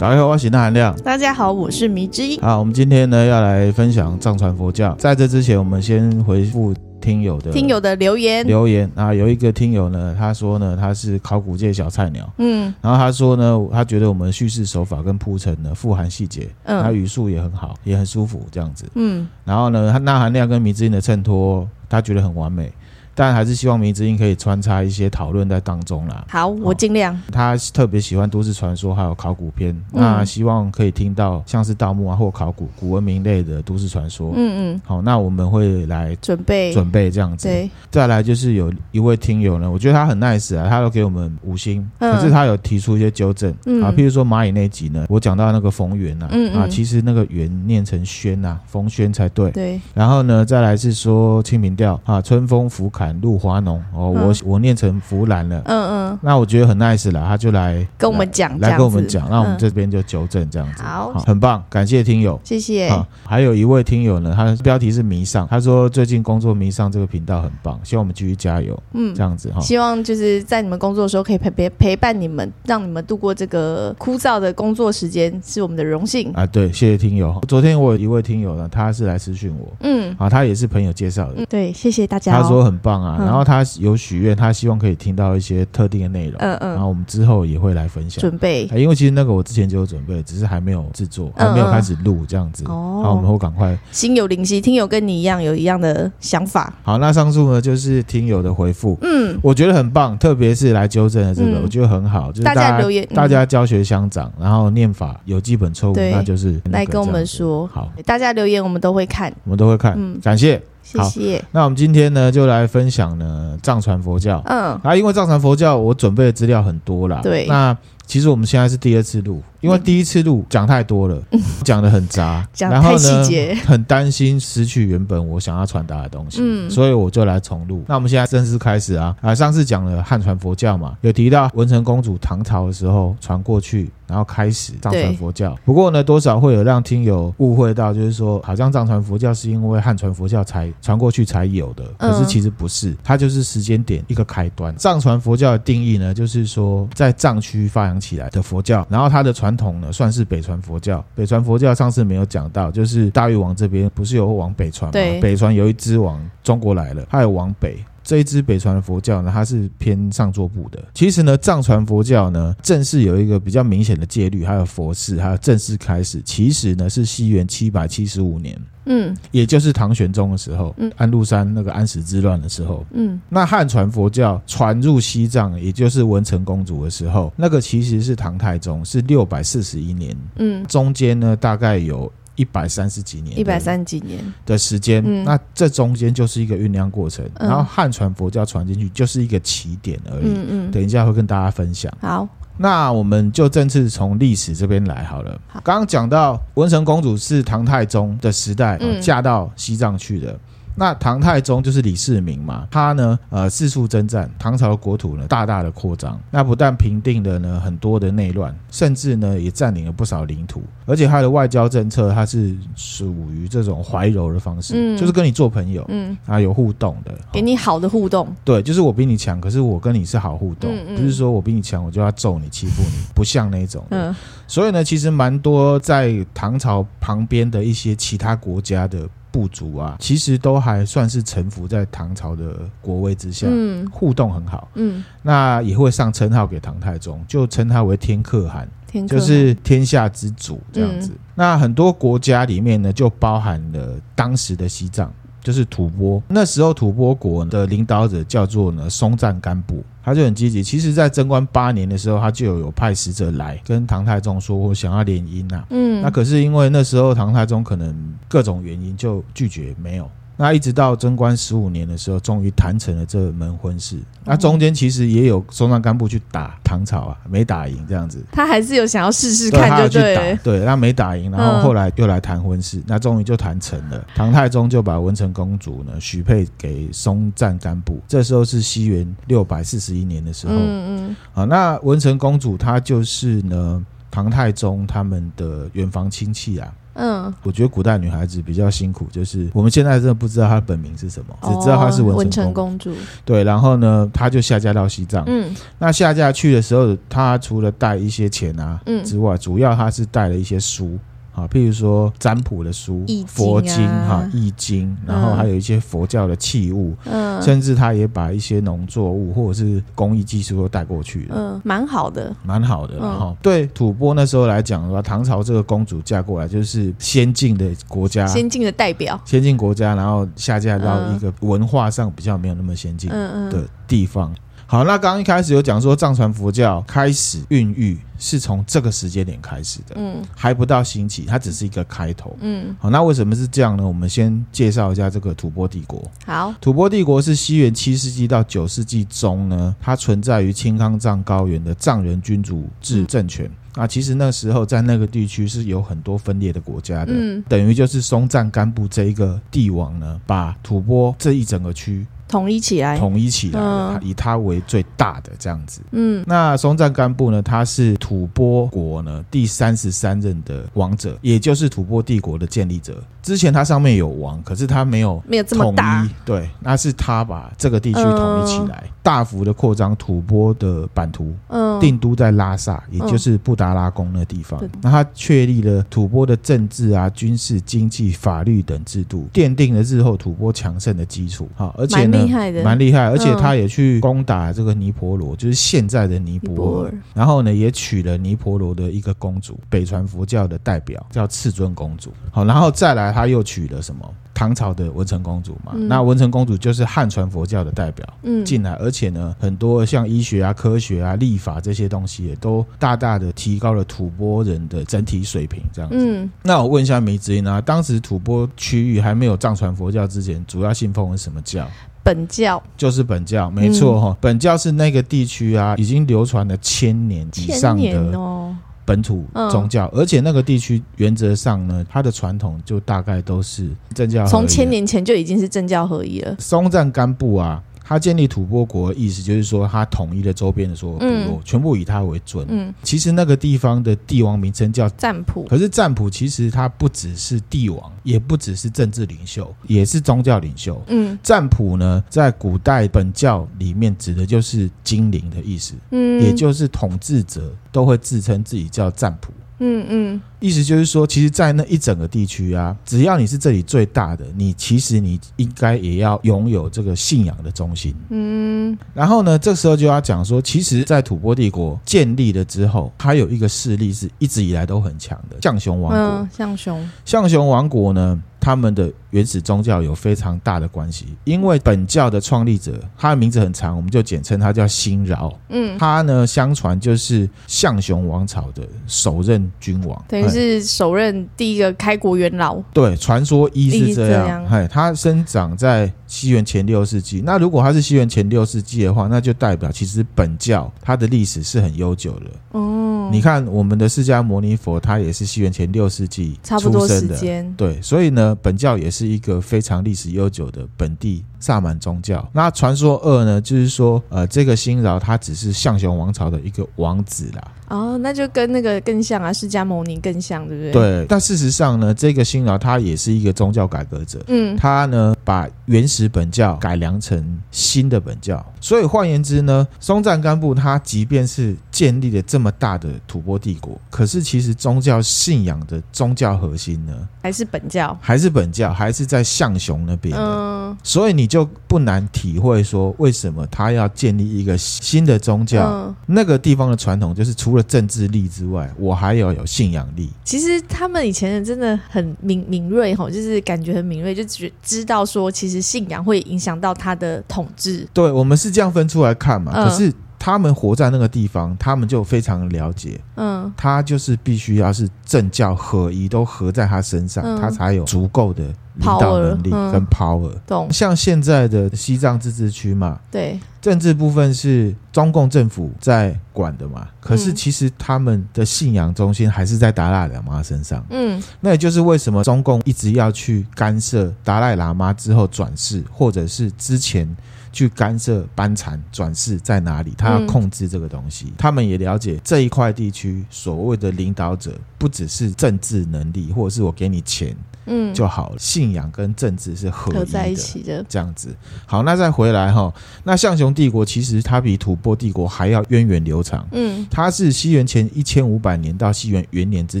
大家好，我是钠含量。大家好，我是迷之音。好，我们今天呢要来分享藏传佛教。在这之前，我们先回复听友的听友的留言。留言啊，有一个听友呢，他说呢他是考古界小菜鸟，嗯，然后他说呢，他觉得我们叙事手法跟铺陈呢富含细节，嗯，他语速也很好，也很舒服，这样子，嗯，然后呢，他纳含量跟迷之音的衬托，他觉得很完美。但还是希望迷之音可以穿插一些讨论在当中啦。好，我尽量。他特别喜欢都市传说还有考古片，嗯、那希望可以听到像是盗墓啊或考古古文明类的都市传说。嗯嗯。好，那我们会来准备准备这样子。对。再来就是有一位听友呢，我觉得他很 nice 啊，他都给我们五星，嗯、可是他有提出一些纠正、嗯、啊，譬如说蚂蚁那集呢，我讲到那个冯源呐，嗯嗯啊，其实那个源念成轩呐，冯轩才对。对。然后呢，再来是说清明调啊，春风拂槛。露华农哦，我我念成弗兰了，嗯嗯，那我觉得很 nice 了，他就来跟我们讲，来跟我们讲，那我们这边就纠正这样子，好，很棒，感谢听友，谢谢。还有一位听友呢，他的标题是迷上，他说最近工作迷上这个频道很棒，希望我们继续加油，嗯，这样子哈，希望就是在你们工作的时候可以陪陪陪伴你们，让你们度过这个枯燥的工作时间，是我们的荣幸啊。对，谢谢听友。昨天我有一位听友呢，他是来私讯我，嗯，啊，他也是朋友介绍的，对，谢谢大家，他说很棒。啊，然后他有许愿，他希望可以听到一些特定的内容，嗯嗯，然后我们之后也会来分享。准备，因为其实那个我之前就有准备，只是还没有制作，还没有开始录这样子。哦，好，我们会赶快。心有灵犀，听友跟你一样有一样的想法。好，那上述呢就是听友的回复，嗯，我觉得很棒，特别是来纠正的这个，我觉得很好，就是大家留言，大家教学相长，然后念法有基本错误，那就是来跟我们说。好，大家留言我们都会看，我们都会看，嗯，感谢。谢谢。那我们今天呢，就来分享呢藏传佛教。嗯，啊，因为藏传佛教，我准备的资料很多啦。对。那其实我们现在是第二次录，因为第一次录讲太多了，讲的很杂，然后呢，很担心失去原本我想要传达的东西，嗯，所以我就来重录。那我们现在正式开始啊！啊，上次讲了汉传佛教嘛，有提到文成公主唐朝的时候传过去，然后开始藏传佛教。不过呢，多少会有让听友误会到，就是说好像藏传佛教是因为汉传佛教才传过去才有的，可是其实不是，它就是时间点一个开端。藏传佛教的定义呢，就是说在藏区发扬起来的佛教，然后它的传统呢，算是北传佛教。北传佛教上次没有讲到，就是大玉王这边不是有往北传吗？北传有一支往中国来了，它有往北。这一支北传的佛教呢，它是偏上座部的。其实呢，藏传佛教呢，正式有一个比较明显的戒律，还有佛事，还有正式开始，其实呢是西元七百七十五年，嗯，也就是唐玄宗的时候，嗯，安禄山那个安史之乱的时候，嗯，那汉传佛教传入西藏，也就是文成公主的时候，那个其实是唐太宗，是六百四十一年，嗯，中间呢大概有。一百三十几年，一百三十几年的时间，嗯、那这中间就是一个酝酿过程。嗯、然后汉传佛教传进去就是一个起点而已。嗯嗯，等一下会跟大家分享。好，那我们就正式从历史这边来好了。好，刚刚讲到文成公主是唐太宗的时代，嗯、嫁到西藏去的。那唐太宗就是李世民嘛，他呢，呃，四处征战，唐朝的国土呢，大大的扩张。那不但平定了呢很多的内乱，甚至呢也占领了不少领土。而且他的外交政策，他是属于这种怀柔的方式，嗯、就是跟你做朋友，嗯，啊，有互动的，给你好的互动。对，就是我比你强，可是我跟你是好互动，嗯嗯、不是说我比你强我就要揍你、欺负你，不像那种。嗯。所以呢，其实蛮多在唐朝旁边的一些其他国家的。部族啊，其实都还算是臣服在唐朝的国威之下，嗯，互动很好，嗯，那也会上称号给唐太宗，就称他为天可汗，天就是天下之主这样子。嗯、那很多国家里面呢，就包含了当时的西藏。就是吐蕃，那时候吐蕃国的领导者叫做呢松赞干布，他就很积极。其实，在贞观八年的时候，他就有有派使者来跟唐太宗说，我想要联姻呐。嗯，那可是因为那时候唐太宗可能各种原因就拒绝没有。那一直到贞观十五年的时候，终于谈成了这门婚事。那中间其实也有松赞干布去打唐朝啊，没打赢这样子。他还是有想要试试看，就对。对，对，他没打赢，然后后来又来谈婚事，那终于就谈成了。唐太宗就把文成公主呢许配给松赞干布。这时候是西元六百四十一年的时候。嗯嗯。啊，那文成公主她就是呢唐太宗他们的远房亲戚啊。嗯，我觉得古代女孩子比较辛苦，就是我们现在真的不知道她的本名是什么，只知道她是文成公主。对，然后呢，她就下嫁到西藏。嗯，那下嫁去的时候，她除了带一些钱啊嗯之外，主要她是带了一些书。啊，譬如说占卜的书、经啊、佛经哈、易经，然后还有一些佛教的器物，嗯，甚至他也把一些农作物或者是工艺技术都带过去了，嗯，蛮好的，蛮好的。然后、嗯、对吐蕃那时候来讲的话，唐朝这个公主嫁过来就是先进的国家，先进的代表，先进国家，然后下嫁到一个文化上比较没有那么先进的地方。好，那刚刚一开始有讲说藏传佛教开始孕育是从这个时间点开始的，嗯，还不到兴起，它只是一个开头，嗯，好，那为什么是这样呢？我们先介绍一下这个吐蕃帝国。好，吐蕃帝国是西元七世纪到九世纪中呢，它存在于青康藏高原的藏人君主制政权。嗯、啊，其实那时候在那个地区是有很多分裂的国家的，嗯，等于就是松赞干布这一个帝王呢，把吐蕃这一整个区。统一起来，统一起来，嗯、以他为最大的这样子。嗯，那松赞干布呢？他是吐蕃国呢第三十三任的王者，也就是吐蕃帝国的建立者。之前他上面有王，可是他没有没有这么大。对，那是他把这个地区统一起来，嗯、大幅的扩张吐蕃的版图。嗯，定都在拉萨，也就是布达拉宫那地方。嗯、那他确立了吐蕃的政治啊、军事、经济、法律等制度，奠定了日后吐蕃强盛的基础。好，而且呢，蛮厉害的，蛮厉害。而且他也去攻打这个尼婆罗，就是现在的尼泊尔。然后呢，也娶了尼婆罗的一个公主，北传佛教的代表，叫赤尊公主。好，然后再来。他又娶了什么？唐朝的文成公主嘛。嗯、那文成公主就是汉传佛教的代表，嗯，进来，而且呢，很多像医学啊、科学啊、立法这些东西，也都大大的提高了吐蕃人的整体水平。这样子，嗯，那我问一下梅子英啊，当时吐蕃区域还没有藏传佛教之前，主要信奉的是什么教？本教，就是本教，没错哈。嗯、本教是那个地区啊，已经流传了千年以上的哦。本土宗教，嗯、而且那个地区原则上呢，它的传统就大概都是政教。从千年前就已经是政教合一了。松赞干布啊。他建立吐蕃国的意思就是说，他统一了周边的所有部落，嗯、全部以他为准。嗯，其实那个地方的帝王名称叫占卜，可是占卜其实他不只是帝王，也不只是政治领袖，也是宗教领袖。嗯，赞普呢，在古代本教里面指的就是精灵的意思。嗯，也就是统治者都会自称自己叫赞普。嗯嗯，意思就是说，其实，在那一整个地区啊，只要你是这里最大的，你其实你应该也要拥有这个信仰的中心。嗯，然后呢，这时候就要讲说，其实，在吐蕃帝国建立了之后，还有一个势力是一直以来都很强的——象雄王国。嗯，象雄，象雄王国呢，他们的原始宗教有非常大的关系，因为本教的创立者，他的名字很长，我们就简称他叫辛饶。嗯，他呢，相传就是象雄王朝的首任君王，等于是首任第一个开国元老。对，传说一是这样。哎，他生长在西元前六世纪。那如果他是西元前六世纪的话，那就代表其实本教它的历史是很悠久的。哦，你看我们的释迦牟尼佛，他也是西元前六世纪出生的。对，所以呢，本教也是一个非常历史悠久的本地萨满宗教。那传说二呢，就是说，呃，这个辛饶他只是象雄王朝的一个王子啦。哦，那就跟那个更像啊，释迦牟尼更像，对不对？对。但事实上呢，这个辛饶他也是一个宗教改革者。嗯，他呢把原始本教改良成新的本教。所以换言之呢，松赞干布他即便是建立了这么大的吐蕃帝国，可是其实宗教信仰的宗教核心呢，还是本教，还是本教，还是在象雄那边的。嗯，所以你就不难体会说，为什么他要建立一个新的宗教？嗯，那个地方的传统就是除了政治力之外，我还要有信仰力。其实他们以前人真的很敏敏锐哈，就是感觉很敏锐，就知知道说，其实信仰会影响到他的统治。对，我们是这样分出来看嘛。嗯、可是他们活在那个地方，他们就非常了解。嗯，他就是必须要是政教合一，都合在他身上，嗯、他才有足够的。领导能力跟 power，懂、嗯？像现在的西藏自治区嘛，对，政治部分是中共政府在管的嘛。可是其实他们的信仰中心还是在达赖喇嘛身上。嗯，那也就是为什么中共一直要去干涉达赖喇嘛之后转世，或者是之前去干涉班禅转世在哪里，他要控制这个东西。嗯、他们也了解这一块地区所谓的领导者，不只是政治能力，或者是我给你钱。嗯，就好了。信仰跟政治是合，合在一起的，这样子。好，那再回来哈。那象雄帝国其实它比吐蕃帝国还要源远流长。嗯，它是西元前一千五百年到西元元年之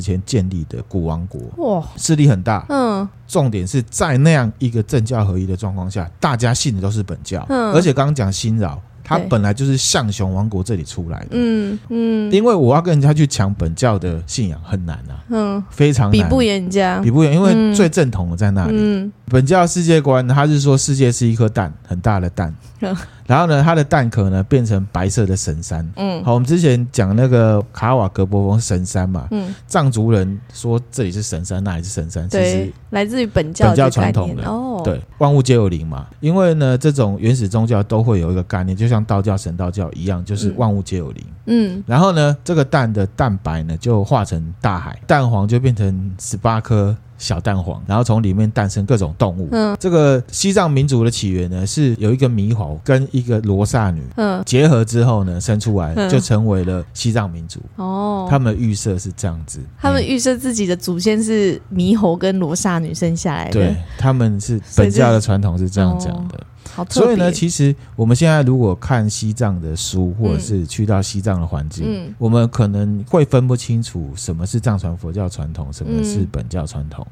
前建立的古王国。哇，势力很大。嗯，重点是在那样一个政教合一的状况下，大家信的都是本教。嗯，而且刚刚讲新饶。他本来就是象雄王国这里出来的，嗯嗯，因为我要跟人家去抢本教的信仰很难啊，嗯，非常难，比不赢人家，比不赢，因为最正统的在那里。嗯，本教世界观，他是说世界是一颗蛋，很大的蛋。然后呢，它的蛋壳呢变成白色的神山。嗯，好，我们之前讲那个卡瓦格博峰神山嘛。嗯，藏族人说这里是神山，那里是神山，对，其实来自于本教本教传统的哦。对，万物皆有灵嘛。因为呢，这种原始宗教都会有一个概念，就像道教、神道教一样，就是万物皆有灵。嗯，然后呢，这个蛋的蛋白呢就化成大海，蛋黄就变成十八颗。小蛋黄，然后从里面诞生各种动物。嗯，这个西藏民族的起源呢，是有一个猕猴跟一个罗刹女，嗯，结合之后呢，生出来就成为了西藏民族。哦，他们预设是这样子，他们预设自己的祖先是猕猴跟罗刹女生下来的。对，他们是本教的传统是这样讲的。所以呢，其实我们现在如果看西藏的书，或者是去到西藏的环境，嗯，我们可能会分不清楚什么是藏传佛教传统，什么是本教传统。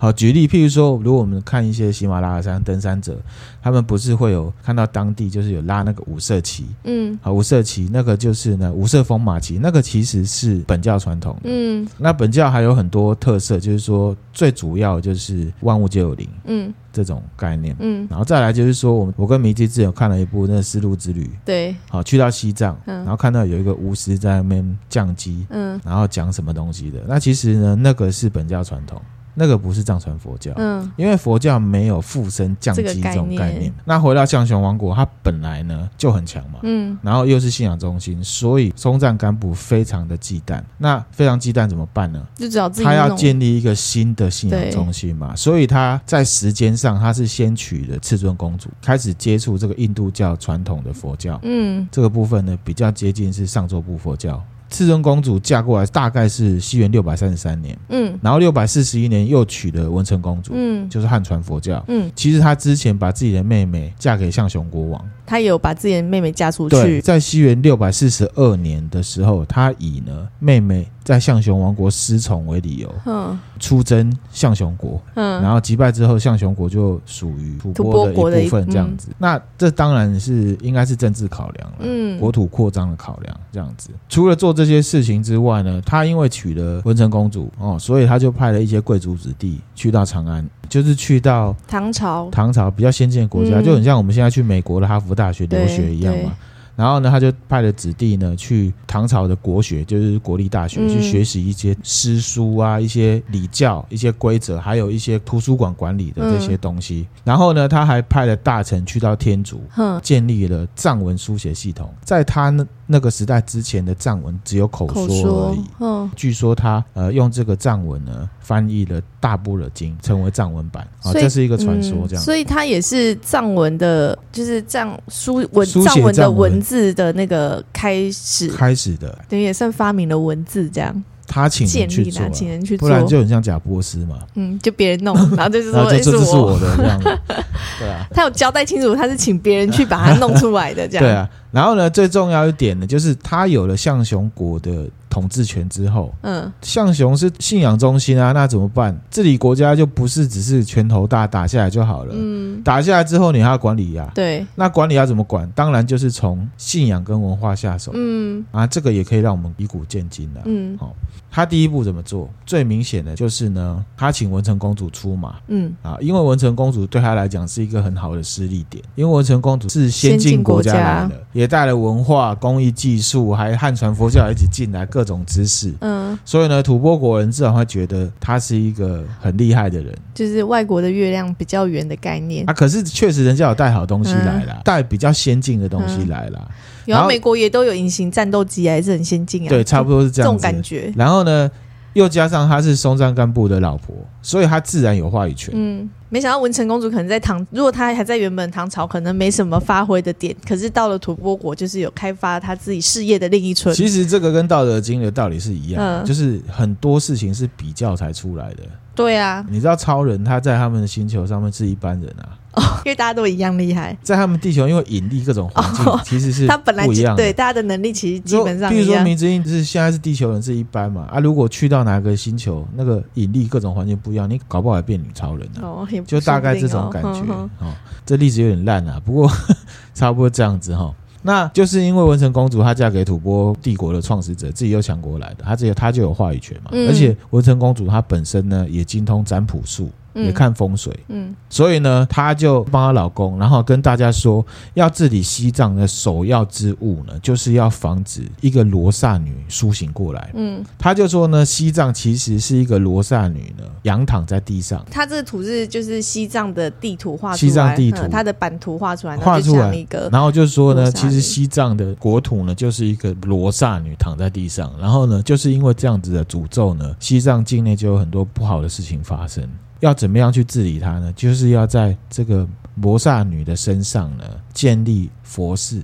好，举例，譬如说，如果我们看一些喜马拉雅山登山者，他们不是会有看到当地就是有拉那个五色旗，嗯，好，五色旗那个就是呢五色风马旗，那个其实是本教传统，嗯，那本教还有很多特色，就是说最主要就是万物皆有灵，嗯，这种概念，嗯，然后再来就是说，我们我跟迷之之前有看了一部那个丝路之旅，对，好，去到西藏，然后看到有一个巫师在那边降乩，嗯，然后讲什么东西的，那其实呢，那个是本教传统。那个不是藏传佛教，嗯，因为佛教没有附身降级这种概念。那回到象雄王国，它本来呢就很强嘛，嗯，然后又是信仰中心，所以松赞干布非常的忌惮。那非常忌惮怎么办呢？就只要自己他要建立一个新的信仰中心嘛，所以他在时间上他是先娶了赤尊公主，开始接触这个印度教传统的佛教，嗯，这个部分呢比较接近是上座部佛教。赤尊公主嫁过来大概是西元六百三十三年，嗯，然后六百四十一年又娶了文成公主，嗯，就是汉传佛教，嗯，其实他之前把自己的妹妹嫁给象雄国王，他也有把自己的妹妹嫁出去。在西元六百四十二年的时候，他以呢妹妹。在象雄王国失宠为理由，嗯，出征象雄国，嗯，然后击败之后，象雄国就属于吐蕃的一部分，这样子。嗯、那这当然是应该是政治考量了，嗯，国土扩张的考量，这样子。除了做这些事情之外呢，他因为娶了文成公主哦，所以他就派了一些贵族子弟去到长安，就是去到唐朝，唐朝比较先进的国家，嗯、就很像我们现在去美国的哈佛大学留学一样嘛。然后呢，他就派了子弟呢去唐朝的国学，就是国立大学，嗯、去学习一些诗书啊、一些礼教、一些规则，还有一些图书馆管理的这些东西。嗯、然后呢，他还派了大臣去到天竺，嗯、建立了藏文书写系统。在他那那个时代之前的藏文只有口说而已。嗯，据说他呃用这个藏文呢翻译了《大般若经》，成为藏文版啊，这是一个传说。这样、嗯，所以他也是藏文的，就是藏书文藏文的文字的那个开始开始的，等于也算发明了文字这样。他请人去做，请人去做，不然就很像假波斯嘛。嗯，就别人弄，然后就是说这是我的这样子。对啊，他有交代清楚，他是请别人去把它弄出来的这样。对啊，然后呢，最重要一点呢，就是他有了象雄国的统治权之后，嗯，象雄是信仰中心啊，那怎么办？治理国家就不是只是拳头大打下来就好了。嗯，打下来之后你还要管理呀、啊。对，那管理要怎么管？当然就是从信仰跟文化下手。嗯，啊，这个也可以让我们以古鉴今的。嗯，好。他第一步怎么做？最明显的就是呢，他请文成公主出马。嗯啊，因为文成公主对他来讲是一个很好的施力点，因为文成公主是先进国家来的，也带了文化、工艺、技术，还汉传佛教一起进来各种知识。嗯，所以呢，吐蕃国人自然会觉得他是一个很厉害的人，就是外国的月亮比较圆的概念啊。可是确实人家有带好东西来了，带、嗯、比较先进的东西来了。嗯然后美国也都有隐形战斗机，还是很先进啊。对，差不多是这样。这种感觉。然后呢，又加上她是松赞干布的老婆，所以她自然有话语权。嗯，没想到文成公主可能在唐，如果她还在原本唐朝，可能没什么发挥的点，可是到了吐蕃国，就是有开发她自己事业的另一春。其实这个跟《道德经》的道理是一样的，嗯，就是很多事情是比较才出来的。对啊，你知道超人他在他们的星球上面是一般人啊。哦，因为大家都一样厉害，在他们地球，因为引力各种环境、哦、其实是他本来不一样，对大家的能力其实基本上。比如说，明之音是现在是地球人是一般嘛啊，如果去到哪个星球，那个引力各种环境不一样，你搞不好还变女超人呢、啊。哦，就大概这种感觉。哦，这例子有点烂啊，不过 差不多这样子哈、哦。那就是因为文成公主她嫁给吐蕃帝国的创始者，自己又强国来的，她这个她就有话语权嘛。嗯、而且文成公主她本身呢也精通占卜术。也看风水，嗯，所以呢，她就帮她老公，然后跟大家说，要治理西藏的首要之物呢，就是要防止一个罗刹女苏醒过来。嗯，她就说呢，西藏其实是一个罗刹女呢，仰躺在地上。她这个图是就是西藏的地图画出来，西藏地图，她的版图画出来，画出来一个，然后就说呢，其实西藏的国土呢，就是一个罗刹女躺在地上，然后呢，就是因为这样子的诅咒呢，西藏境内就有很多不好的事情发生。要怎么样去治理它呢？就是要在这个罗刹女的身上呢，建立佛寺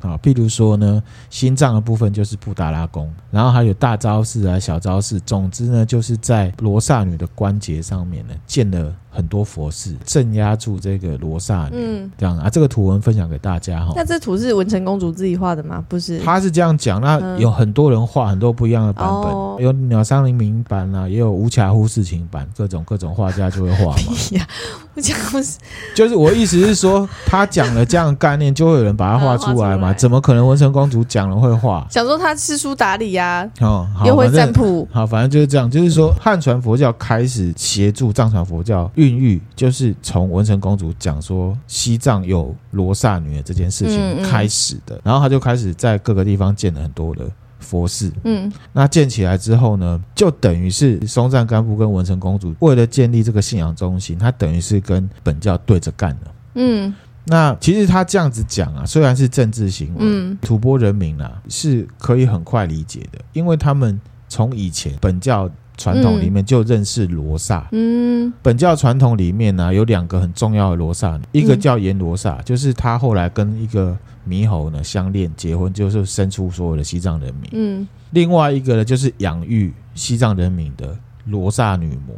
啊，譬如说呢，心脏的部分就是布达拉宫，然后还有大昭寺啊、小昭寺，总之呢，就是在罗刹女的关节上面呢，建了。很多佛寺镇压住这个罗刹女，嗯，这样啊，这个图文分享给大家哈。那这图是文成公主自己画的吗？不是，她是这样讲。那有很多人画很多不一样的版本，嗯、有鸟山明明版啊，也有无卡呼世情版，各种各种画家就会画嘛。无卡呼是，就是我意思是说，他讲了这样的概念，就会有人把它画出来嘛？怎么可能文成公主讲了会画？想说他知书达理呀，哦，又会占卜，好，反正就是这样。就是说，汉传佛教开始协助藏传佛教。孕育就是从文成公主讲说西藏有罗刹女的这件事情开始的，嗯嗯，然后他就开始在各个地方建了很多的佛寺。嗯，那建起来之后呢，就等于是松赞干布跟文成公主为了建立这个信仰中心，他等于是跟本教对着干了。嗯，那其实他这样子讲啊，虽然是政治行为，嗯，吐蕃人民啊是可以很快理解的，因为他们从以前本教。传统里面就认识罗刹。嗯，本教传统里面呢、啊，有两个很重要的罗刹，一个叫阎罗刹，就是他后来跟一个猕猴呢相恋结婚，就是生出所有的西藏人民。嗯，另外一个呢，就是养育西藏人民的罗刹女魔。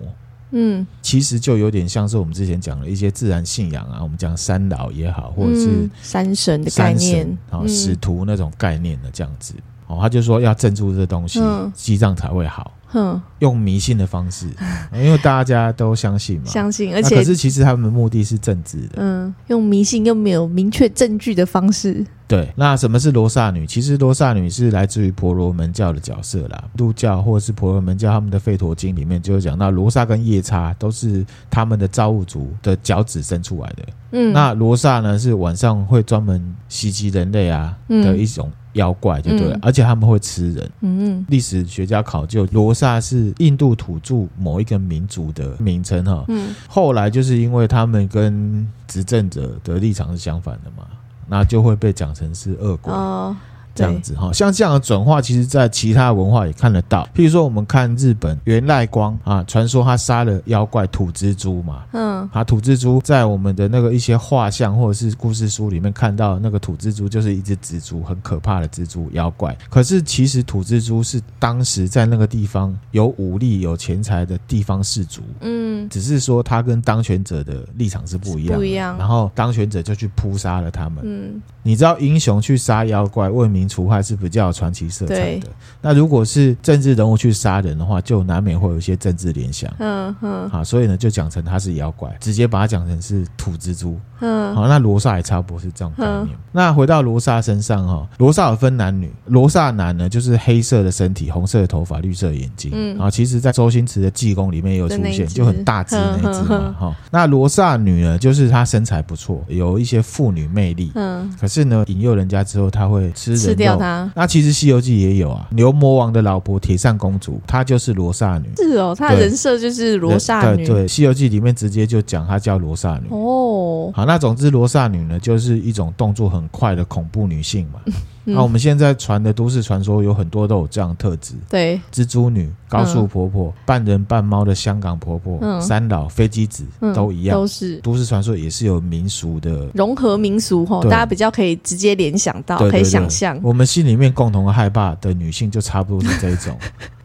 嗯，其实就有点像是我们之前讲的一些自然信仰啊，我们讲三老也好，或者是山神的概念啊，使徒那种概念的这样子。哦，他就说要镇住这东西，西藏才会好。哼，用迷信的方式，因为大家都相信嘛，相信，而且可是其实他们的目的是政治的，嗯，用迷信又没有明确证据的方式。对，那什么是罗刹女？其实罗刹女是来自于婆罗门教的角色啦，度教或者是婆罗门教他们的吠陀经里面就讲到罗刹跟夜叉都是他们的造物主的脚趾伸出来的。嗯，那罗刹呢是晚上会专门袭击人类啊的一种。妖怪就对了，嗯、而且他们会吃人。嗯，历史学家考究，罗刹是印度土著某一个民族的名称哈。嗯，后来就是因为他们跟执政者的立场是相反的嘛，那就会被讲成是恶鬼。哦这样子哈，像这样的转化，其实在其他文化也看得到。譬如说，我们看日本源赖光啊，传说他杀了妖怪土蜘蛛嘛。嗯，啊，土蜘蛛在我们的那个一些画像或者是故事书里面看到，那个土蜘蛛就是一只蜘蛛，很可怕的蜘蛛妖怪。可是其实土蜘蛛是当时在那个地方有武力、有钱财的地方士族。嗯，只是说他跟当权者的立场是不一样，不一样。然后当权者就去扑杀了他们。嗯，你知道英雄去杀妖怪为民除害是比较有传奇色彩的。那如果是政治人物去杀人的话，就难免会有一些政治联想。嗯嗯。好，所以呢，就讲成他是妖怪，直接把它讲成是土蜘蛛。嗯。好，那罗刹也差不多是这种概念。那回到罗刹身上哈，罗刹有分男女。罗刹男呢，就是黑色的身体、红色的头发、绿色的眼睛。嗯。啊，其实在周星驰的济公里面也有出现，就很大只那只嘛。哈。那罗刹女呢，就是她身材不错，有一些妇女魅力。嗯。可是呢，引诱人家之后，她会吃人。掉他，那其实《西游记》也有啊，牛魔王的老婆铁扇公主，她就是罗刹女。是哦，她的人设就是罗刹女。对对，《西游记》里面直接就讲她叫罗刹女。哦，好，那总之罗刹女呢，就是一种动作很快的恐怖女性嘛。那、嗯。啊、我们现在传的都市传说有很多都有这样的特质，对，蜘蛛女、高速婆婆、嗯、半人半猫的香港婆婆、嗯、三老、飞机子、嗯、都一样，都是。都市传说，也是有民俗的。融合民俗哈，大家比较可以直接联想到，可以想象。我们心里面共同害怕的女性，就差不多是这一种。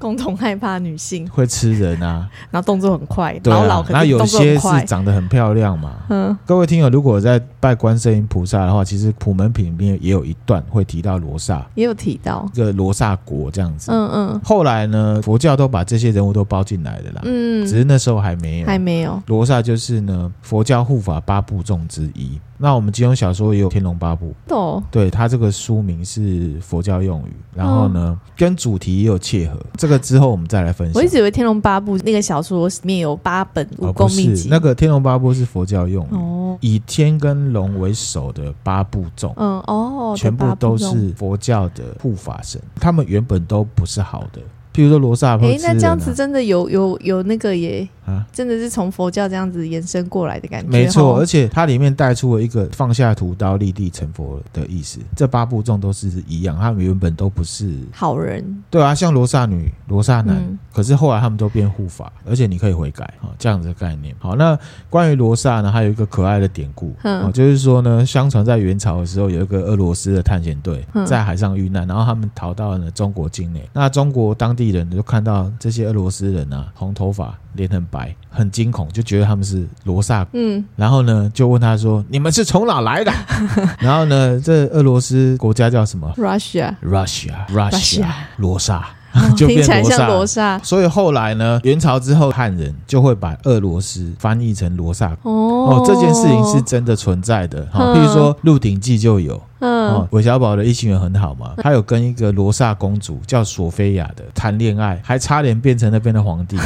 共同害怕女性会吃人啊，然后动作很快，对啊，老老可那有些是长得很漂亮嘛。嗯，各位听友，如果在拜观世音菩萨的话，其实普门品里面也有一段会提到罗刹，也有提到这个罗刹国这样子。嗯嗯。后来呢，佛教都把这些人物都包进来了啦。嗯，只是那时候还没有，还没有。罗刹就是呢，佛教护法八部众之一。那我们金庸小说也有《天龙八部》，哦，对，它这个书名是佛教用语，然后呢，跟主题也有切合。这个之后我们再来分析。我一直以为《天龙八部》那个小说里面有八本武功秘籍，那个《天龙八部》是佛教用语，哦，以天跟龙为首的八部众，嗯，哦，全部都是佛教的护法神，他们原本都不是好的。譬如说罗刹，哎，那这样子真的有有有那个耶。啊，真的是从佛教这样子延伸过来的感觉。没错，而且它里面带出了一个放下屠刀立地成佛的意思。这八部众都是一样，他们原本都不是好人。对啊，像罗刹女、罗刹男，嗯、可是后来他们都变护法，而且你可以悔改啊，这样子的概念。好，那关于罗刹呢，还有一个可爱的典故，嗯，就是说呢，相传在元朝的时候，有一个俄罗斯的探险队在海上遇难，然后他们逃到了中国境内。那中国当地人就看到这些俄罗斯人啊，红头发。脸很白，很惊恐，就觉得他们是罗萨。嗯，然后呢，就问他说：“你们是从哪来的？” 然后呢，这俄罗斯国家叫什么？Russia，Russia，Russia，罗萨。就变罗萨，所以后来呢，元朝之后汉人就会把俄罗斯翻译成罗萨。哦，这件事情是真的存在的。好，比如说《鹿鼎记》就有。嗯，韦小宝的异性缘很好嘛，他有跟一个罗萨公主叫索菲亚的谈恋爱，还差点变成那边的皇帝。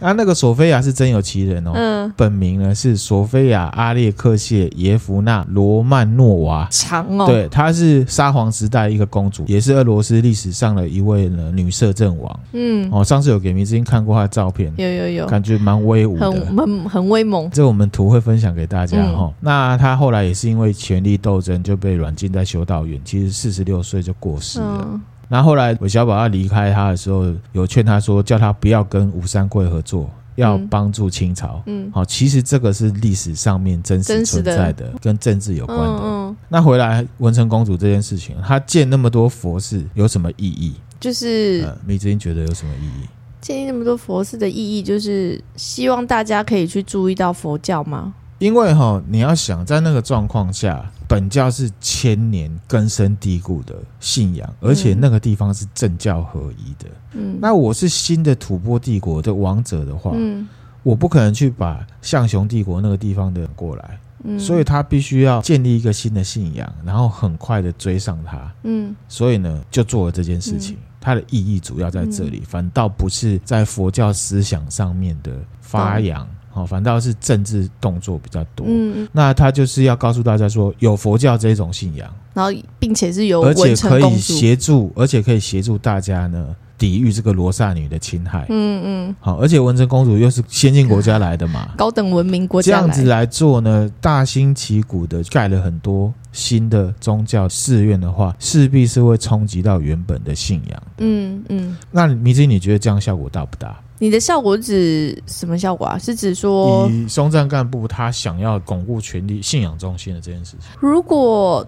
那 那个索菲亚是真有其人哦，嗯，本名呢是索菲亚阿列克谢耶夫娜罗曼诺娃，长哦，对，她是沙皇时代一个公主，也是俄罗斯历史上的一位呢女摄政王。嗯，哦，上次有给迷之音看过她的照片，有有有，感觉蛮威武的，很很很威猛。这我们图会分享给大家哈。那她后来也是因为权力斗争就被软禁在。修道院，其实四十六岁就过世了。嗯、然后后来韦小宝要离开他的时候，有劝他说，叫他不要跟吴三桂合作，要帮助清朝。嗯，好，其实这个是历史上面真实存在的，的跟政治有关的。嗯嗯、那回来文成公主这件事情，她建那么多佛寺有什么意义？就是迷之英觉得有什么意义？建立那么多佛寺的意义，就是希望大家可以去注意到佛教吗？因为哈，你要想在那个状况下，本教是千年根深蒂固的信仰，而且那个地方是政教合一的。嗯，那我是新的吐蕃帝国的王者的话，嗯，我不可能去把象雄帝国那个地方的人过来，嗯，所以他必须要建立一个新的信仰，然后很快的追上他，嗯，所以呢，就做了这件事情。它的意义主要在这里，反倒不是在佛教思想上面的发扬。哦，反倒是政治动作比较多。嗯，那他就是要告诉大家说，有佛教这种信仰，然后并且是有，而且可以协助，而且可以协助大家呢抵御这个罗刹女的侵害。嗯嗯，好，而且文成公主又是先进国家来的嘛，高等文明国家这样子来做呢，大兴旗鼓的盖了很多新的宗教寺院的话，势必是会冲击到原本的信仰。嗯嗯，那迷之，你觉得这样效果大不大？你的效果指什么效果啊？是指说以松赞干部他想要巩固权力、信仰中心的这件事情？如果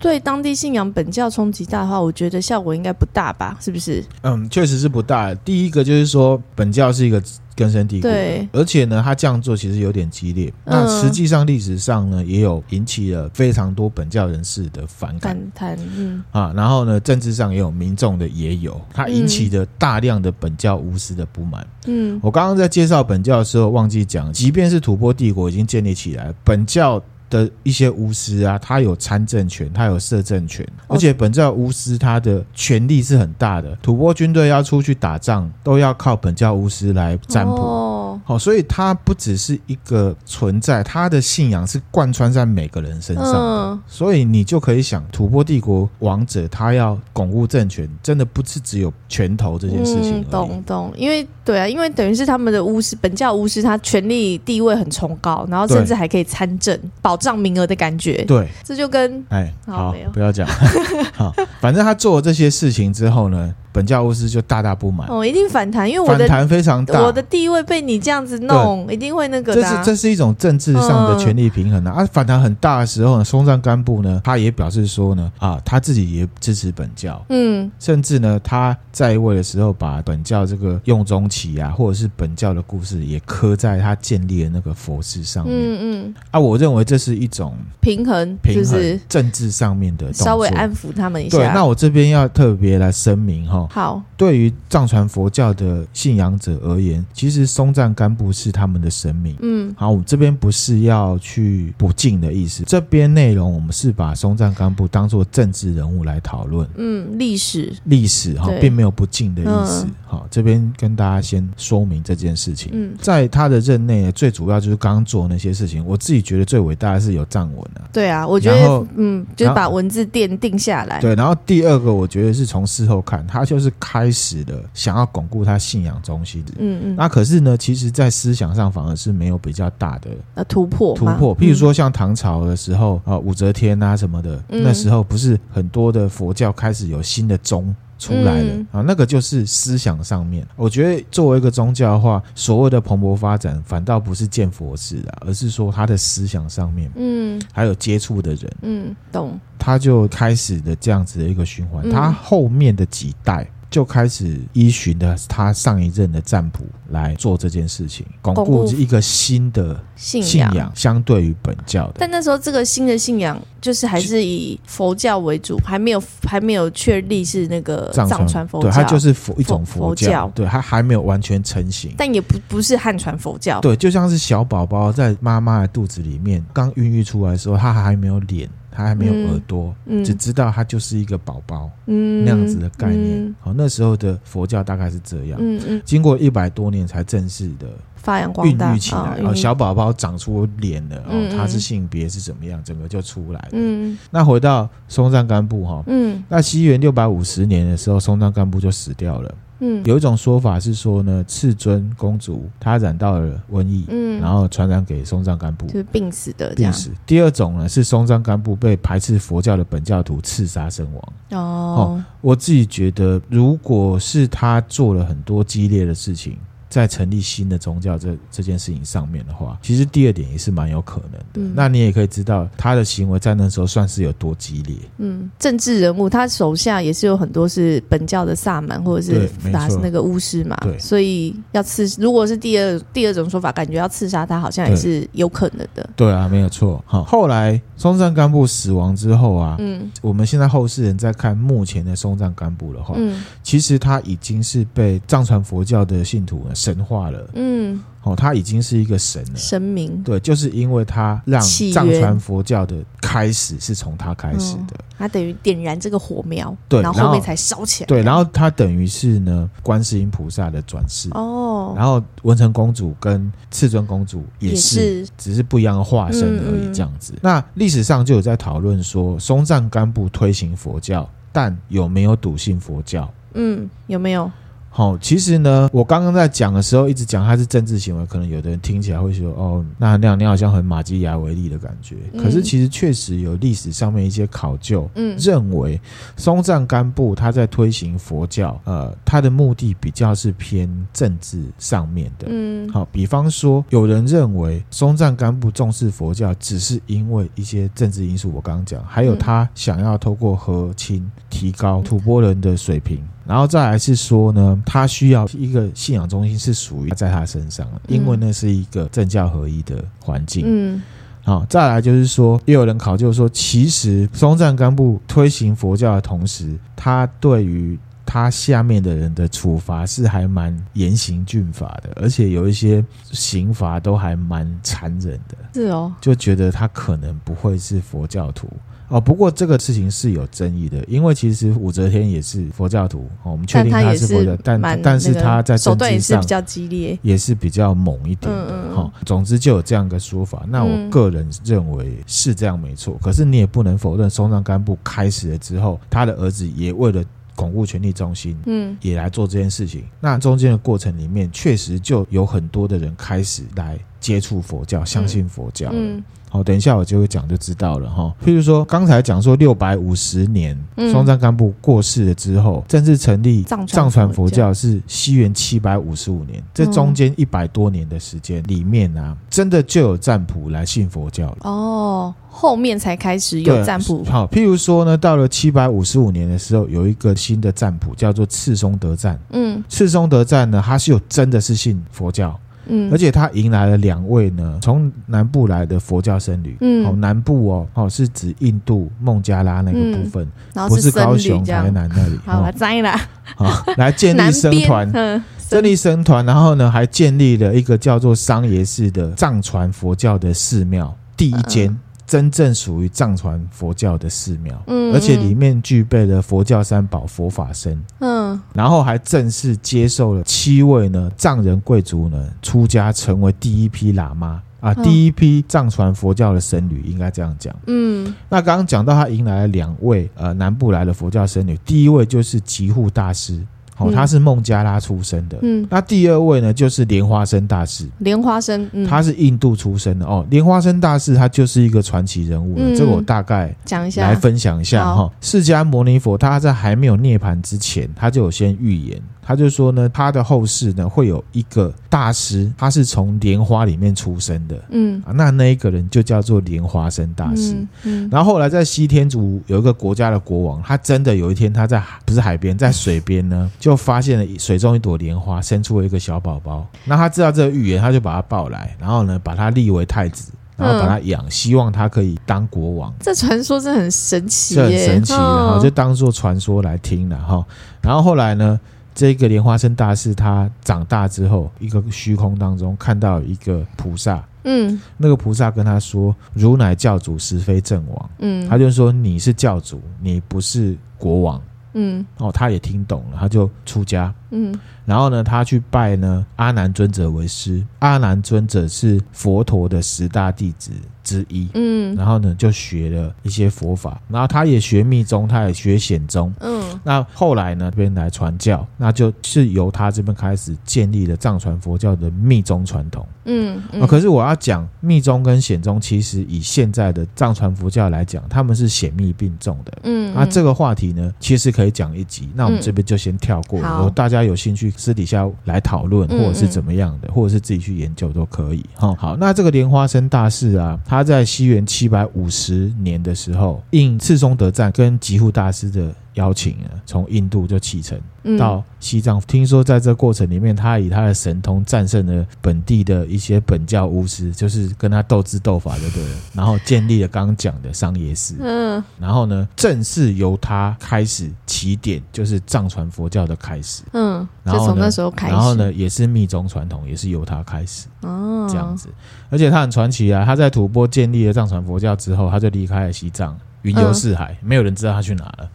对当地信仰本教冲击大的话，我觉得效果应该不大吧？是不是？嗯，确实是不大。第一个就是说，本教是一个。根深蒂固，对，而且呢，他这样做其实有点激烈。嗯、那实际上历史上呢，也有引起了非常多本教人士的反感。反弹，嗯啊，然后呢，政治上也有民众的也有，他引起的大量的本教巫师的不满。嗯，我刚刚在介绍本教的时候忘记讲，即便是吐蕃帝国已经建立起来，本教。的一些巫师啊，他有参政权，他有摄政权，而且本教巫师他的权力是很大的。吐蕃军队要出去打仗，都要靠本教巫师来占卜。哦，好，所以他不只是一个存在，他的信仰是贯穿在每个人身上的。嗯、所以你就可以想，吐蕃帝国王者他要巩固政权，真的不是只有拳头这件事情。嗯、懂懂，因为对啊，因为等于是他们的巫师，本教巫师，他权力地位很崇高，然后甚至还可以参政，保障名额的感觉。对，这就跟哎，好，不要讲，好，反正他做了这些事情之后呢。本教巫师就大大不满。哦，一定反弹，因为我的反弹非常大，我的地位被你这样子弄，一定会那个的、啊。这是这是一种政治上的权力平衡啊！嗯、啊，反弹很大的时候呢，松赞干布呢，他也表示说呢，啊，他自己也支持本教，嗯，甚至呢，他在位的时候把本教这个用中旗啊，或者是本教的故事也刻在他建立的那个佛寺上面，嗯嗯。啊，我认为这是一种平衡，平衡政治上面的，稍微安抚他们一下。对，那我这边要特别来声明哈。好，对于藏传佛教的信仰者而言，其实松赞干布是他们的神明。嗯，好，我们这边不是要去不敬的意思，这边内容我们是把松赞干布当做政治人物来讨论。嗯，历史，历史哈，并没有不敬的意思。好，这边跟大家先说明这件事情。嗯，在他的任内，最主要就是刚刚做那些事情。我自己觉得最伟大的是有藏文啊。对啊，我觉得，嗯，就是把文字奠定下来。对，然后第二个，我觉得是从事后看，他就是开始了想要巩固他信仰中心。嗯嗯。那可是呢，其实，在思想上反而是没有比较大的呃突破。突破，譬如说像唐朝的时候啊，武则天啊什么的，那时候不是很多的佛教开始有新的宗出来了啊，那个就是思想上面。我觉得作为一个宗教的话，所谓的蓬勃发展，反倒不是建佛寺啊，而是说他的思想上面，嗯，还有接触的人，嗯，懂。他就开始的这样子的一个循环，他后面的几代。就开始依循的他上一任的占卜来做这件事情，巩固一个新的信仰，相对于本教的。但那时候这个新的信仰就是还是以佛教为主，还没有还没有确立是那个藏传佛教，对，它就是佛一种佛教，对，它还没有完全成型。但也不不是汉传佛教，对，就像是小宝宝在妈妈的肚子里面刚孕育出来的时候，他还没有脸。他还没有耳朵，嗯嗯、只知道他就是一个宝宝，嗯、那样子的概念。好、嗯，那时候的佛教大概是这样。嗯嗯、经过一百多年才正式的发扬光大，孕育起来。哦，小宝宝长出脸了，哦，他是性别是怎么样，整个就出来了。嗯，那回到松赞干布哈，嗯，那西元六百五十年的时候，松赞干布就死掉了。嗯，有一种说法是说呢，赤尊公主她染到了瘟疫，嗯，然后传染给松赞干布，就是病死的。病死。第二种呢是松赞干布被排斥佛教的本教徒刺杀身亡。哦，哦，我自己觉得，如果是他做了很多激烈的事情。在成立新的宗教这这件事情上面的话，其实第二点也是蛮有可能的。嗯、那你也可以知道他的行为在那时候算是有多激烈。嗯，政治人物他手下也是有很多是本教的萨满或者是打那个巫师嘛，对，所以要刺，如果是第二第二种说法，感觉要刺杀他好像也是有可能的。对，对啊，没有错。好，后来松赞干布死亡之后啊，嗯，我们现在后世人在看目前的松赞干布的话，嗯，其实他已经是被藏传佛教的信徒呢。神化了，嗯，哦，他已经是一个神了，神明，对，就是因为他让藏传佛教的开始是从他开始的，嗯、他等于点燃这个火苗，对，然后后面才烧起来，对，然后他等于是呢，观世音菩萨的转世，哦，然后文成公主跟赤尊公主也是，也是。只是不一样的化身而已，这样子。那历史上就有在讨论说，松赞干布推行佛教，但有没有笃信佛教？嗯，有没有？好，其实呢，我刚刚在讲的时候，一直讲它是政治行为，可能有的人听起来会说，哦，那那样你好像很马基雅维利的感觉。嗯、可是其实确实有历史上面一些考究，嗯，认为松赞干布他在推行佛教，呃，他的目的比较是偏政治上面的。嗯，好，比方说，有人认为松赞干布重视佛教，只是因为一些政治因素。我刚刚讲，还有他想要透过和亲提高吐蕃人的水平。然后再来是说呢，他需要一个信仰中心是属于在他身上，因为那是一个政教合一的环境。嗯，好，再来就是说，也有人考究说，其实松赞干布推行佛教的同时，他对于他下面的人的处罚是还蛮严刑峻法的，而且有一些刑罚都还蛮残忍的。是哦，就觉得他可能不会是佛教徒。哦，不过这个事情是有争议的，因为其实武则天也是佛教徒，哦，我们确定他是佛教，但但，但是他在政治上比较激烈，也是比较猛一点的，哈、嗯嗯。总之就有这样一个说法。那我个人认为是这样没错，可是你也不能否认，松赞干布开始了之后，他的儿子也为了。巩固权力中心，嗯，也来做这件事情。那中间的过程里面，确实就有很多的人开始来接触佛教，相信佛教了。嗯，好，等一下我就会讲就知道了哈。譬如说，刚才讲说六百五十年，松赞干布过世了之后，正式成立藏传佛教是西元七百五十五年。这中间一百多年的时间里面啊，真的就有占卜来信佛教了。哦。后面才开始有占卜。好，譬如说呢，到了七百五十五年的时候，有一个新的占卜叫做赤松德赞。嗯，赤松德赞呢，他是有真的是信佛教，嗯，而且他迎来了两位呢从南部来的佛教僧侣。嗯，哦，南部哦，哦是指印度孟加拉那个部分，嗯、不是高雄台南那里。好，了摘了。好，来建立僧团，建立僧团，然后呢，还建立了一个叫做桑耶寺的藏传佛教的寺庙，第一间。嗯真正属于藏传佛教的寺庙，嗯，而且里面具备了佛教三宝佛法僧，嗯，然后还正式接受了七位呢藏人贵族呢出家，成为第一批喇嘛。啊，第一批藏传佛教的僧侣，应该这样讲，嗯。那刚刚讲到他迎来了两位呃南部来的佛教僧侣，第一位就是吉护大师。哦，他是孟加拉出生的。嗯，那第二位呢，就是莲花生大师。莲花生，嗯，他是印度出生的哦。莲花生大师他就是一个传奇人物了。嗯，这个我大概讲一下，来分享一下哈。释迦牟尼佛他在还没有涅槃之前，他就有先预言。他就说呢，他的后世呢会有一个大师，他是从莲花里面出生的，嗯，那那一个人就叫做莲花生大师。嗯，嗯，然后后来在西天竺有一个国家的国王，他真的有一天他在不是海边，在水边呢，就 发现了水中一朵莲花，生出了一个小宝宝。那他知道这个预言，他就把他抱来，然后呢把他立为太子，然后把他养，希望他可以当国王。这传说是很神奇，这很神奇然后，就当做传说来听了哈。然后后来呢？这个莲花生大师，他长大之后，一个虚空当中看到一个菩萨，嗯，那个菩萨跟他说：“如乃教主，实非正王。”嗯，他就说：“你是教主，你不是国王。”嗯，哦，他也听懂了，他就出家。嗯，然后呢，他去拜呢阿难尊者为师。阿难尊者是佛陀的十大弟子之一。嗯，然后呢，就学了一些佛法。然后他也学密宗，他也学显宗。嗯，那后来呢，这边来传教，那就是由他这边开始建立了藏传佛教的密宗传统。嗯，嗯，可是我要讲密宗跟显宗，其实以现在的藏传佛教来讲，他们是显密并重的。嗯，那这个话题呢，其实可以讲一集。那我们这边就先跳过了。然后大家。有兴趣私底下来讨论，或者是怎么样的，或者是自己去研究都可以。哈，好，那这个莲花生大师啊，他在西元七百五十年的时候，应赤松德赞跟吉护大师的。邀请啊，从印度就启程到西藏。听说在这过程里面，他以他的神通战胜了本地的一些本教巫师，就是跟他斗智斗法的人，然后建立了刚刚讲的桑耶寺。嗯，然后呢，正式由他开始起点，就是藏传佛教的开始。嗯，然后从那时候开始，然后呢，也是密宗传统，也是由他开始。哦，这样子，而且他很传奇啊！他在吐蕃建立了藏传佛教之后，他就离开了西藏。云游四海，没有人知道他去哪了。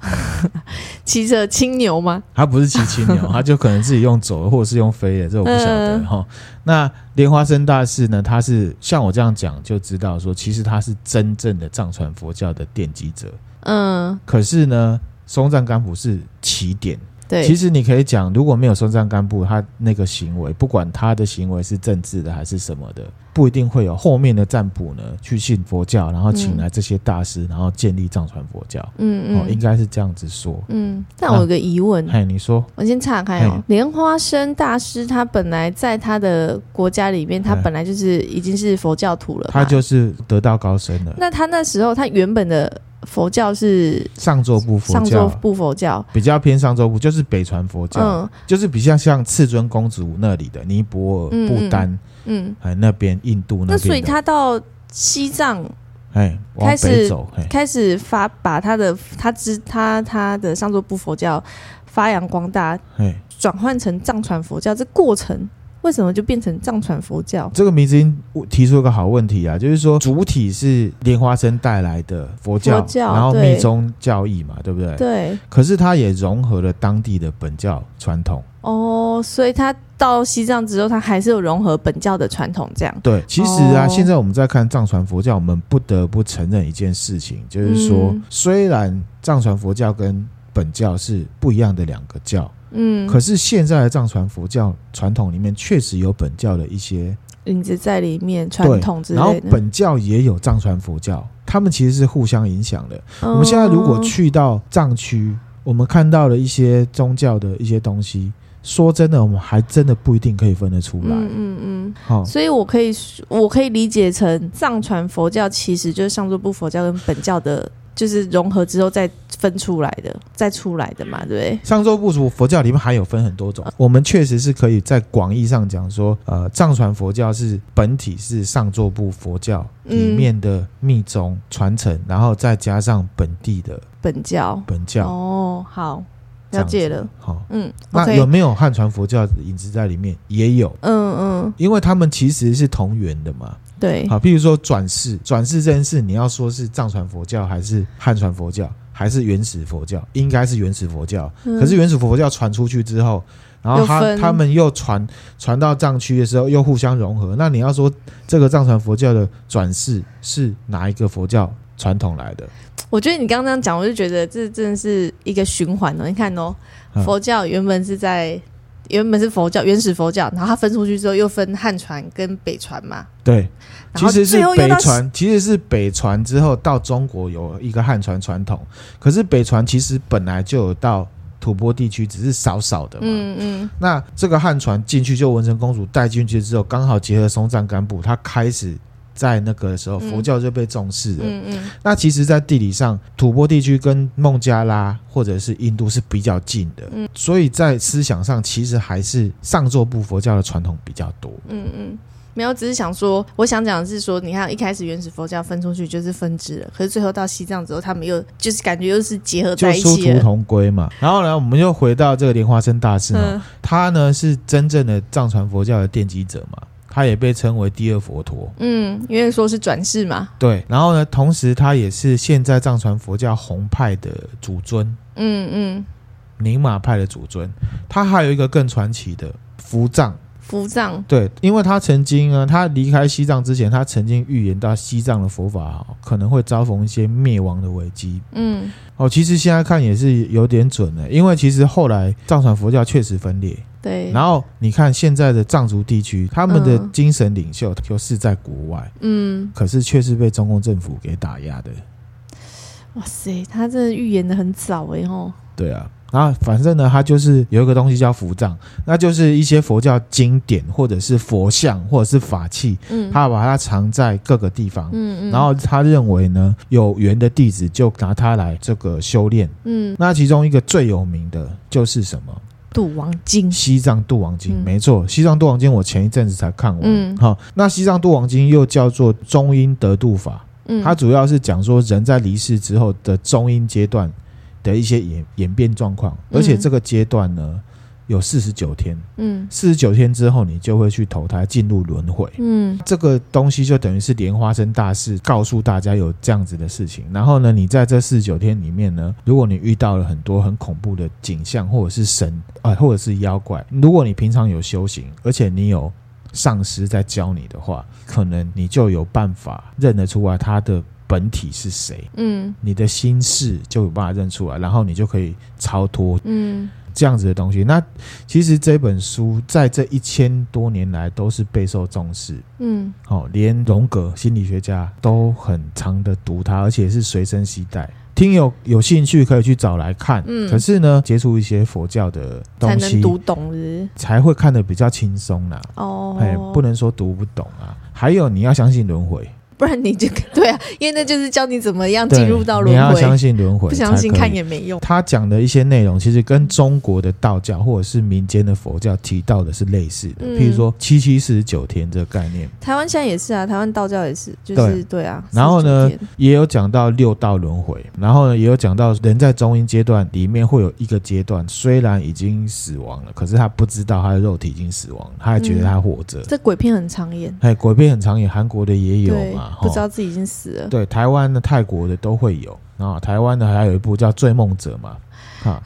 骑着青牛吗？他不是骑青牛，他就可能自己用走，或者是用飞的，这我不晓得哈。嗯、那莲花生大士呢？他是像我这样讲，就知道说，其实他是真正的藏传佛教的奠基者。嗯，可是呢，松赞干布是起点。对，其实你可以讲，如果没有松赞干布，他那个行为，不管他的行为是政治的还是什么的，不一定会有后面的占卜呢去信佛教，然后请来这些大师，嗯、然后建立藏传佛教。嗯嗯，哦，应该是这样子说。嗯，但我有个疑问，哎，你说，我先岔开哦。莲花生大师他本来在他的国家里面，他本来就是已经是佛教徒了，他就是得道高僧了。那他那时候他原本的。佛教是上座部佛教，上座部佛教。比较偏上座部，就是北传佛教，嗯，就是比较像赤尊公主那里的尼泊尔、不丹，嗯，哎，那边印度那边。那所以他到西藏，哎，开始走，开始发把他的他之他他的上座部佛教发扬光大，哎，转换成藏传佛教，这过程为什么就变成藏传佛教？这个名字提出一个好问题啊，就是说主体是莲花生带来的佛教，佛教然后密宗教义嘛，对，对不对？对。可是它也融合了当地的本教传统。哦，所以它到西藏之后，它还是有融合本教的传统，这样。对，其实啊，哦、现在我们在看藏传佛教，我们不得不承认一件事情，就是说，嗯、虽然藏传佛教跟本教是不一样的两个教。嗯，可是现在的藏传佛教传统里面确实有本教的一些影子在里面，传统之类的。然后本教也有藏传佛教，他们其实是互相影响的。哦、我们现在如果去到藏区，我们看到了一些宗教的一些东西，说真的，我们还真的不一定可以分得出来。嗯嗯嗯。好、嗯，所以我可以我可以理解成藏传佛教其实就是上座部佛教跟本教的。就是融合之后再分出来的，再出来的嘛，对不对？上座部佛佛教里面还有分很多种，我们确实是可以在广义上讲说，呃，藏传佛教是本体是上座部佛教里面的密宗传承，嗯、然后再加上本地的本教，本教。哦，好，了解了。好，嗯，那有没有汉传佛教的影子在里面？也有，嗯嗯，因为他们其实是同源的嘛。对，好，譬如说转世，转世这件事，你要说是藏传佛教还是汉传佛教，还是原始佛教？应该是原始佛教。嗯、可是原始佛教传出去之后，然后他他们又传传到藏区的时候，又互相融合。那你要说这个藏传佛教的转世是哪一个佛教传统来的？我觉得你刚刚这样讲，我就觉得这真的是一个循环哦。你看哦，佛教原本是在。原本是佛教，原始佛教，然后它分出去之后又分汉传跟北传嘛。对，其实是北传，其实是北传之后到中国有一个汉传传统，可是北传其实本来就有到吐蕃地区，只是少少的嘛。嗯嗯。那这个汉传进去，就文成公主带进去之后，刚好结合松赞干布，他开始。在那个时候，佛教就被重视了。嗯嗯。嗯，那其实，在地理上，吐蕃地区跟孟加拉或者是印度是比较近的。嗯。所以在思想上，其实还是上座部佛教的传统比较多。嗯嗯。没有，只是想说，我想讲的是说，你看一开始原始佛教分出去就是分支了，可是最后到西藏之后，他们又就是感觉又是结合在一起，殊途同归嘛。然后呢，我们又回到这个莲花生大师呢，嗯、他呢是真正的藏传佛教的奠基者嘛。他也被称为第二佛陀，嗯，因为说是转世嘛。对，然后呢，同时他也是现在藏传佛教红派的祖尊，嗯嗯，宁玛派的祖尊。他还有一个更传奇的伏藏，伏藏，对，因为他曾经呢，他离开西藏之前，他曾经预言到西藏的佛法可能会遭逢一些灭亡的危机，嗯，哦，其实现在看也是有点准的，因为其实后来藏传佛教确实分裂。对，然后你看现在的藏族地区，他们的精神领袖就是在国外，嗯，可是却是被中共政府给打压的。哇塞，他这预言的很早哎吼。对啊，然后反正呢，他就是有一个东西叫佛藏，那就是一些佛教经典或者是佛像或者是法器，嗯，他把它藏在各个地方，嗯嗯，然后他认为呢，有缘的弟子就拿它来这个修炼，嗯，那其中一个最有名的就是什么？度王经，西藏度王经，嗯、没错，西藏度王经我前一阵子才看完。嗯，好，那西藏度王经又叫做中阴得度法，嗯，它主要是讲说人在离世之后的中阴阶段的一些演演变状况，而且这个阶段呢。有四十九天，嗯，四十九天之后，你就会去投胎进入轮回，嗯，这个东西就等于是莲花生大事告诉大家有这样子的事情。然后呢，你在这四十九天里面呢，如果你遇到了很多很恐怖的景象，或者是神啊、呃，或者是妖怪，如果你平常有修行，而且你有上师在教你的话，可能你就有办法认得出来他的本体是谁，嗯，你的心事就有办法认出来，然后你就可以超脱，嗯。这样子的东西，那其实这本书在这一千多年来都是备受重视，嗯，哦，连荣格心理学家都很常的读它，而且是随身携带。听友有兴趣可以去找来看，嗯，可是呢，接触一些佛教的东西才能读懂是，才会看得比较轻松啦。哦，哎，不能说读不懂啊。还有你要相信轮回。不然你就对啊，因为那就是教你怎么样进入到轮回。你要相信轮回，不相信看也没用。他讲的一些内容，其实跟中国的道教或者是民间的佛教提到的是类似的。嗯、譬如说七七四十九天这个概念，台湾现在也是啊，台湾道教也是，就是对，对啊。然后呢，也有讲到六道轮回，然后呢，也有讲到人在中阴阶段里面会有一个阶段，虽然已经死亡了，可是他不知道他的肉体已经死亡了，他还觉得他活着。这鬼片很常演，哎，鬼片很常演，韩国的也有嘛，不知道自己已经死了。对，台湾的、泰国的都会有啊，台湾的还有一部叫《追梦者》嘛。啊，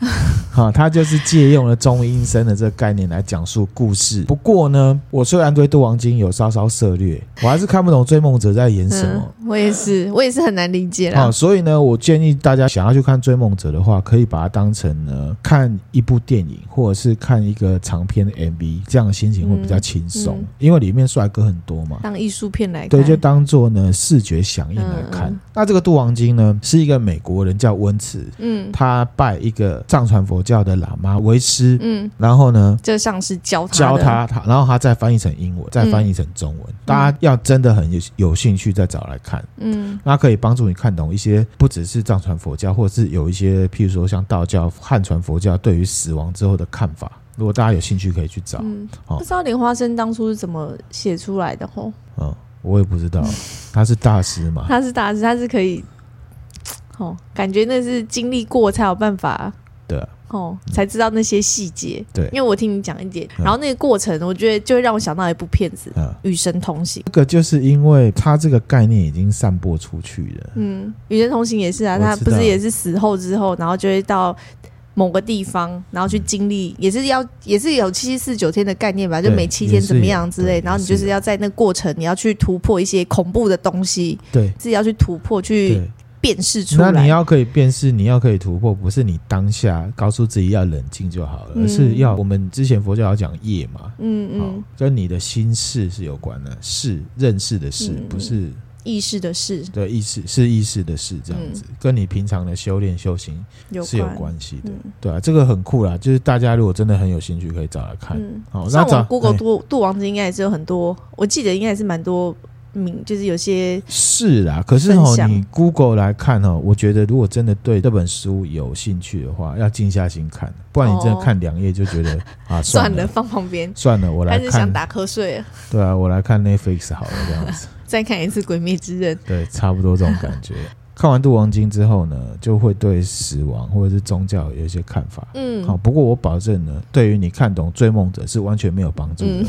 好，他就是借用了中阴身的这个概念来讲述故事。不过呢，我虽然对《杜王经》有稍稍涉略，我还是看不懂追梦者在演什么。嗯、我也是，我也是很难理解啦。好，所以呢，我建议大家想要去看追梦者的话，可以把它当成呢看一部电影，或者是看一个长篇的 MV，这样的心情会比较轻松，嗯嗯、因为里面帅哥很多嘛。当艺术片来看，对，就当做呢视觉响应来看。那这个《杜王经》呢，是一个美国人叫温慈，嗯，他拜一个。藏传佛教的喇嘛为师，嗯，然后呢，就像是教他教他，他，然后他再翻译成英文，再翻译成中文。嗯、大家要真的很有有兴趣，再找来看，嗯，那可以帮助你看懂一些不只是藏传佛教，或者是有一些，譬如说像道教、汉传佛教对于死亡之后的看法。如果大家有兴趣，可以去找。嗯，哦、不知道莲花生当初是怎么写出来的？吼，嗯，我也不知道，他是大师嘛？他是大师，他是可以，哦，感觉那是经历过才有办法。对啊，哦，才知道那些细节。对，因为我听你讲一点，然后那个过程，我觉得就会让我想到一部片子《与神同行》。这个就是因为他这个概念已经散播出去了。嗯，《与神同行》也是啊，他不是也是死后之后，然后就会到某个地方，然后去经历，也是要也是有七七四九天的概念吧？就每七天怎么样之类，然后你就是要在那个过程，你要去突破一些恐怖的东西，对，自己要去突破去。辨识出来，那你要可以辨识，你要可以突破，不是你当下告诉自己要冷静就好了，嗯、而是要我们之前佛教要讲业嘛，嗯嗯，跟你的心事是有关的，是认识的事，嗯、不是意识的事，对，意识是意识的事，这样子，嗯、跟你平常的修炼修行是有关系的，嗯、对啊，这个很酷啦，就是大家如果真的很有兴趣，可以找来看，嗯、好，那找 Google 度度王子应该也是有很多，我记得应该也是蛮多。就是有些是啦，可是哦，你 Google 来看哦，我觉得如果真的对这本书有兴趣的话，要静下心看，不然你真的看两页就觉得 啊，算了，放旁边，算了，我来看，想打瞌睡。对啊，我来看 Netflix 好了，这样子。再看一次《鬼灭之刃》，对，差不多这种感觉。看完《度王经》之后呢，就会对死亡或者是宗教有一些看法。嗯，好，不过我保证呢，对于你看懂《追梦者》是完全没有帮助的。哦，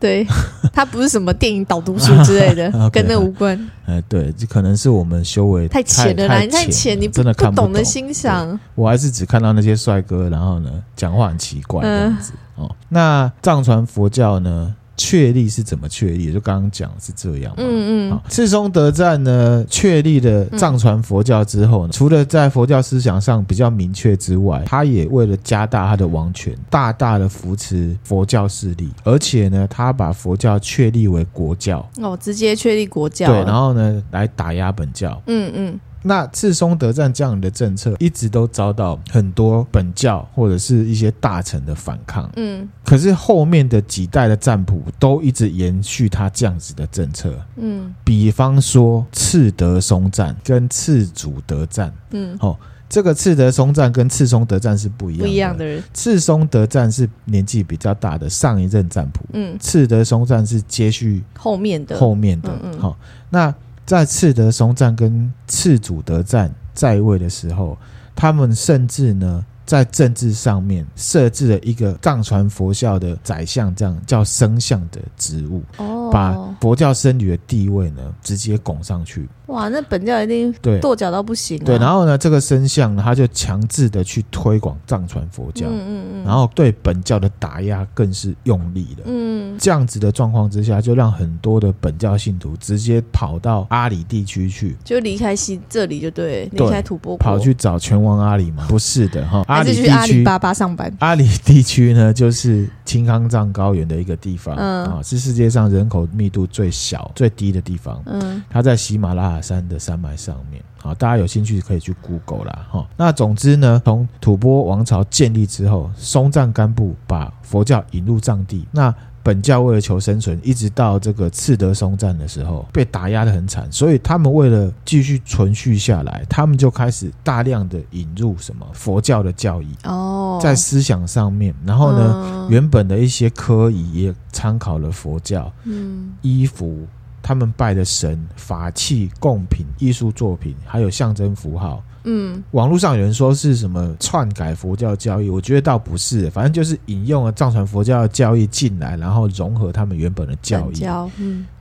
对，它不是什么电影导读书之类的 跟那无关。哎，对，这可能是我们修为太浅了啦，你太浅，你真的看不懂得欣赏。我还是只看到那些帅哥，然后呢，讲话很奇怪这样子。呃、哦，那藏传佛教呢？确立是怎么确立？就刚刚讲是这样嘛。嗯嗯。赤松德赞呢，确立了藏传佛教之后呢，嗯、除了在佛教思想上比较明确之外，他也为了加大他的王权，大大的扶持佛教势力，而且呢，他把佛教确立为国教。哦，直接确立国教。对，然后呢，来打压本教。嗯嗯。那赤松德赞这样的政策一直都遭到很多本教或者是一些大臣的反抗。嗯，可是后面的几代的占卜都一直延续他这样子的政策。嗯，比方说赤德松赞跟赤祖德赞。嗯，哦，这个赤德松赞跟赤松德赞是不一样的。不一样的人。赤松德赞是年纪比较大的上一任赞普。嗯，赤德松赞是接续后面的后面的。嗯，好，那。在赤德松赞跟赤祖德赞在位的时候，他们甚至呢，在政治上面设置了一个藏传佛教的宰相，这样叫僧相的职务，哦，把佛教僧侣的地位呢直接拱上去。哇，那本教一定对跺脚到不行，啊。对，然后呢，这个僧相呢，他就强制的去推广藏传佛教，嗯嗯嗯，然后对本教的打压更是用力的。嗯，这样子的状况之下，就让很多的本教信徒直接跑到阿里地区去，就离开西这里就对，离开吐蕃国，跑去找拳王阿里嘛？不是的哈，阿里地区阿里巴巴上班。阿里地区呢，就是青康藏高原的一个地方，嗯啊，是世界上人口密度最小、最低的地方。嗯，它在喜马拉雅。山的山脉上面，好，大家有兴趣可以去 Google 啦，哈。那总之呢，从吐蕃王朝建立之后，松赞干布把佛教引入藏地，那本教为了求生存，一直到这个赤德松赞的时候，被打压的很惨，所以他们为了继续存续下来，他们就开始大量的引入什么佛教的教义哦，在思想上面，然后呢，嗯、原本的一些科仪也参考了佛教，嗯，衣服。他们拜的神、法器、贡品、艺术作品，还有象征符号。嗯，网络上有人说是什么篡改佛教教义，我觉得倒不是，反正就是引用了藏传佛教的教义进来，然后融合他们原本的教义。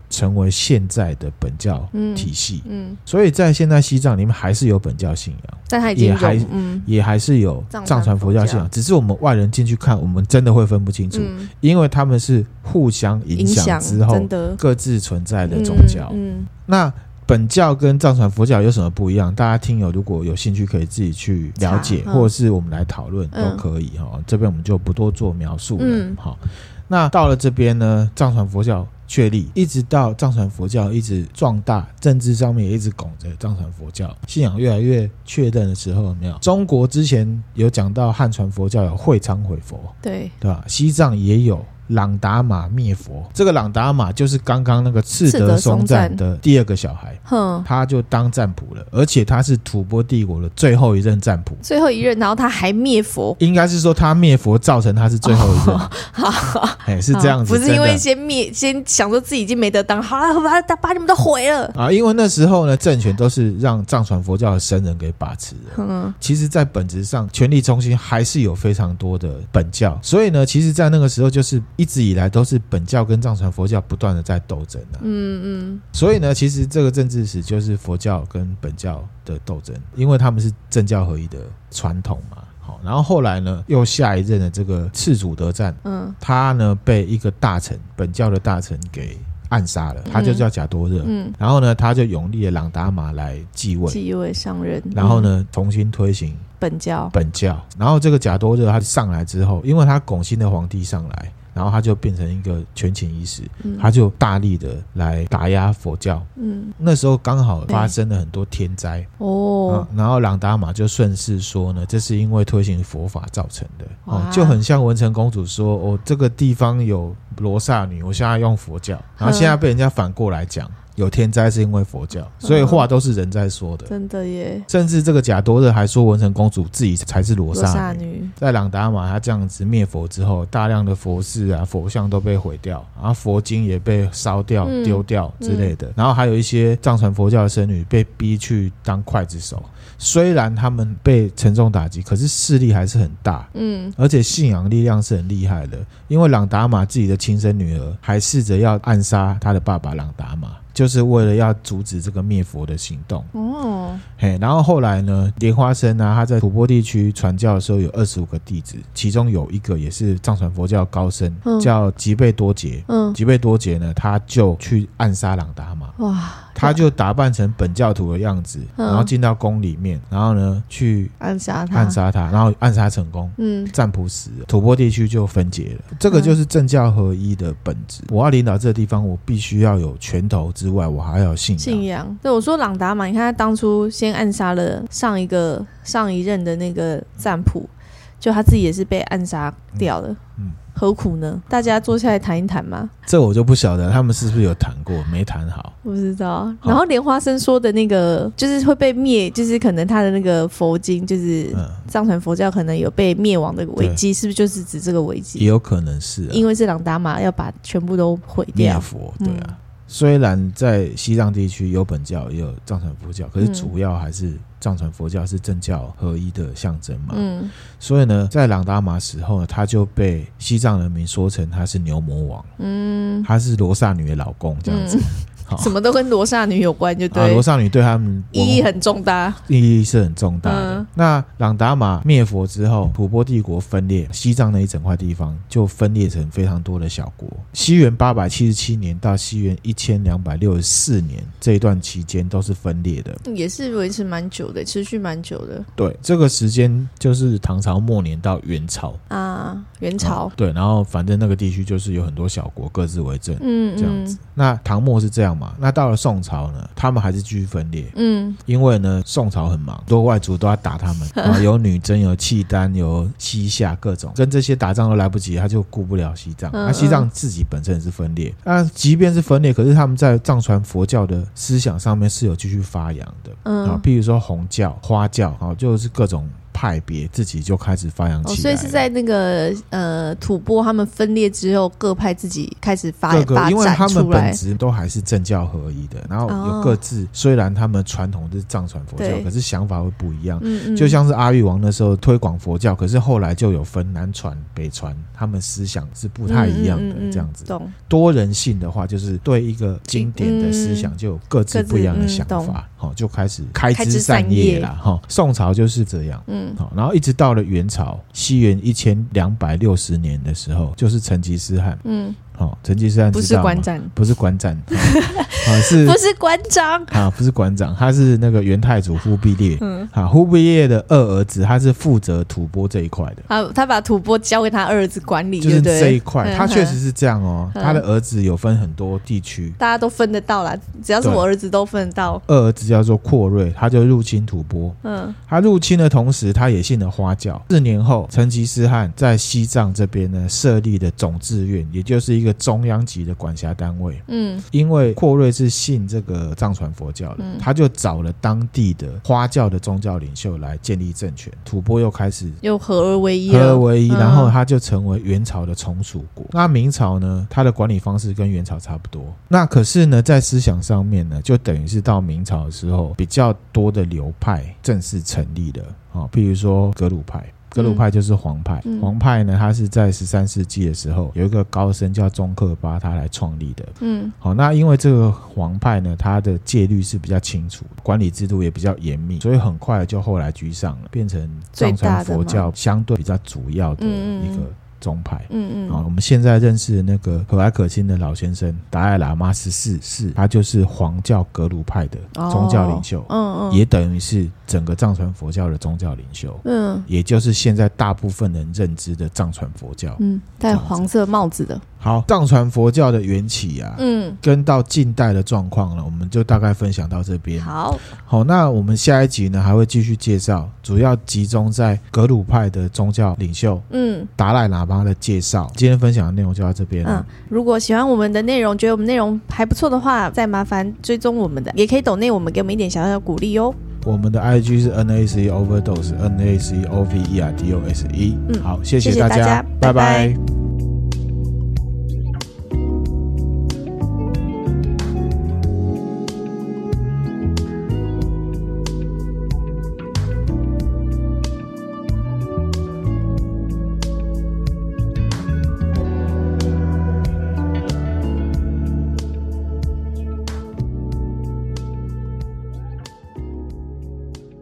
成为现在的本教体系，嗯，嗯，所以在现在西藏里面还是有本教信仰，也还嗯也还是有藏传佛教信仰，只是我们外人进去看，我们真的会分不清楚，嗯，因为他们是互相影响之后各自存在的宗教。嗯，嗯，那本教跟藏传佛教有什么不一样？大家听友如果有兴趣，可以自己去了解，或者是我们来讨论都可以哈。这边我们就不多做描述了。好，那到了这边呢，藏传佛教。确立，一直到藏传佛教一直壮大，政治上面也一直拱着藏传佛教，信仰越来越确认的时候，有没有？中国之前有讲到汉传佛教有会昌回佛，对对吧？西藏也有。朗达玛灭佛，这个朗达玛就是刚刚那个赤德松赞的第二个小孩，哼，他就当赞普了，而且他是吐蕃帝国的最后一任赞普，最后一任，然后他还灭佛，应该是说他灭佛造成他是最后一任，哎，是这样子，不是因为先灭，先想说自己已经没得当，好了，把把把你们都毁了。啊，因为那时候呢，政权都是让藏传佛教的僧人给把持的，嗯，其实，在本质上，权力中心还是有非常多的本教，所以呢，其实，在那个时候就是。一直以来都是本教跟藏传佛教不断的在斗争的，嗯嗯，所以呢，其实这个政治史就是佛教跟本教的斗争，因为他们是政教合一的传统嘛。好，然后后来呢，又下一任的这个赤祖德赞，嗯，他呢被一个大臣，本教的大臣给暗杀了，他就叫贾多热，嗯，然后呢，他就永立了朗达玛来继位，继位上任，然后呢，重新推行本教，本教，然后这个贾多热他上来之后，因为他拱新的皇帝上来。然后他就变成一个权倾一时，他就大力的来打压佛教。嗯，那时候刚好发生了很多天灾。哦，然后朗达玛就顺势说呢，这是因为推行佛法造成的。哦，就很像文成公主说哦，这个地方有罗刹女，我现在用佛教，然后现在被人家反过来讲。有天灾是因为佛教，所以话都是人在说的。嗯、真的耶！甚至这个贾多热还说文成公主自己才是罗刹女。女在朗达玛他这样子灭佛之后，大量的佛寺啊、佛像都被毁掉，然后佛经也被烧掉、丢、嗯、掉之类的。然后还有一些藏传佛教的僧侣被逼去当刽子手。虽然他们被沉重打击，可是势力还是很大。嗯，而且信仰力量是很厉害的。因为朗达玛自己的亲生女儿还试着要暗杀他的爸爸朗达玛。就是为了要阻止这个灭佛的行动哦，嘿，然后后来呢，莲花生啊，他在吐蕃地区传教的时候有二十五个弟子，其中有一个也是藏传佛教高僧，嗯、叫吉贝多杰。嗯，吉贝多杰呢，他就去暗杀朗达玛。哇！他就打扮成本教徒的样子，然后进到宫里面，然后呢去暗杀他，暗杀他，然后暗杀成功。嗯，占卜死了，吐蕃地区就分解了。这个就是政教合一的本质。我要领导这个地方，我必须要有拳头之外，我还要信仰。信仰。对，我说朗达玛，你看他当初先暗杀了上一个上一任的那个赞普，就他自己也是被暗杀掉了。嗯。嗯何苦呢？大家坐下来谈一谈嘛。这我就不晓得，他们是不是有谈过？没谈好，不知道。然后莲花生说的那个，就是会被灭，就是可能他的那个佛经，就是藏传佛教可能有被灭亡的危机，是不是就是指这个危机？也有可能是，因为是朗达玛要把全部都毁掉。灭佛，对啊。虽然在西藏地区有本教也有藏传佛教，可是主要还是藏传佛教是政教合一的象征嘛。嗯，所以呢，在朗达玛死后呢，他就被西藏人民说成他是牛魔王，嗯，他是罗刹女的老公这样子。嗯什么都跟罗刹女有关，就对。罗刹女对他们意义很重大，意义是很重大的。那朗达玛灭佛之后，吐蕃帝国分裂，西藏那一整块地方就分裂成非常多的小国。西元八百七十七年到西元一千两百六十四年这一段期间都是分裂的，也是维持蛮久的，持续蛮久的。对，这个时间就是唐朝末年到元朝啊，元朝。对，然后反正那个地区就是有很多小国各自为政，嗯，这样子。那唐末是这样。嘛。那到了宋朝呢，他们还是继续分裂。嗯，因为呢，宋朝很忙，多外族都要打他们啊，有女真，有契丹，有西夏，各种跟这些打仗都来不及，他就顾不了西藏。那西藏自己本身也是分裂。那即便是分裂，可是他们在藏传佛教的思想上面是有继续发扬的。嗯，啊，譬如说红教、花教，啊，就是各种。派别自己就开始发扬起来，所以是在那个呃吐蕃他们分裂之后，各派自己开始发展出来。因为他们本质都还是政教合一的，然后有各自，虽然他们传统是藏传佛教，可是想法会不一样。就像是阿育王那时候推广佛教，可是后来就有分南传、北传，他们思想是不太一样的。这样子，多人性的话，就是对一个经典的思想就有各自不一样的想法，好，就开始开枝散叶了。哈，宋朝就是这样。嗯。好，然后一直到了元朝，西元一千两百六十年的时候，就是成吉思汗。嗯。哦，成吉思汗不是馆长，不是馆长，啊 是，不是馆长。啊，不是馆长，他是那个元太祖忽必烈，嗯，啊，忽必烈的二儿子，他是负责吐蕃这一块的，他他把吐蕃交给他二儿子管理，就是这一块，他确实是这样哦，他的儿子有分很多地区，大家都分得到啦，只要是我儿子都分得到。二儿子叫做阔瑞，他就入侵吐蕃，嗯，他入侵的同时，他也信了花教。四年后，成吉思汗在西藏这边呢设立的总志愿，也就是一个。中央级的管辖单位，嗯，因为廓瑞是信这个藏传佛教的，嗯、他就找了当地的花教的宗教领袖来建立政权，吐蕃又开始又合而为一，合而为一，然后他就成为元朝的从属国。嗯、那明朝呢，他的管理方式跟元朝差不多，那可是呢，在思想上面呢，就等于是到明朝的时候，比较多的流派正式成立了啊，譬如说格鲁派。格鲁派就是黄派，嗯、黄派呢，它是在十三世纪的时候有一个高僧叫宗喀巴，他来创立的。嗯，好，那因为这个黄派呢，它的戒律是比较清楚，管理制度也比较严密，所以很快就后来居上了，变成藏传佛教相对比较主要的一个。宗派，嗯嗯，啊，我们现在认识的那个和蔼可亲的老先生达赖喇嘛十四世，他就是黄教格鲁派的宗教领袖，嗯嗯，也等于是整个藏传佛教的宗教领袖，嗯，也就是现在大部分人认知的藏传佛教，嗯，戴黄色帽子的。好，藏传佛教的缘起啊，嗯，跟到近代的状况呢，我们就大概分享到这边。好，好，那我们下一集呢，还会继续介绍，主要集中在格鲁派的宗教领袖，嗯，达赖喇嘛的介绍。今天分享的内容就到这边了。嗯，如果喜欢我们的内容，觉得我们内容还不错的话，再麻烦追踪我们的，也可以抖内我们，给我们一点小小的鼓励哦。我们的 IG 是 NAC Overdose，NAC O V E R D O S E。嗯，好，谢谢大家，谢谢大家，拜拜。拜拜。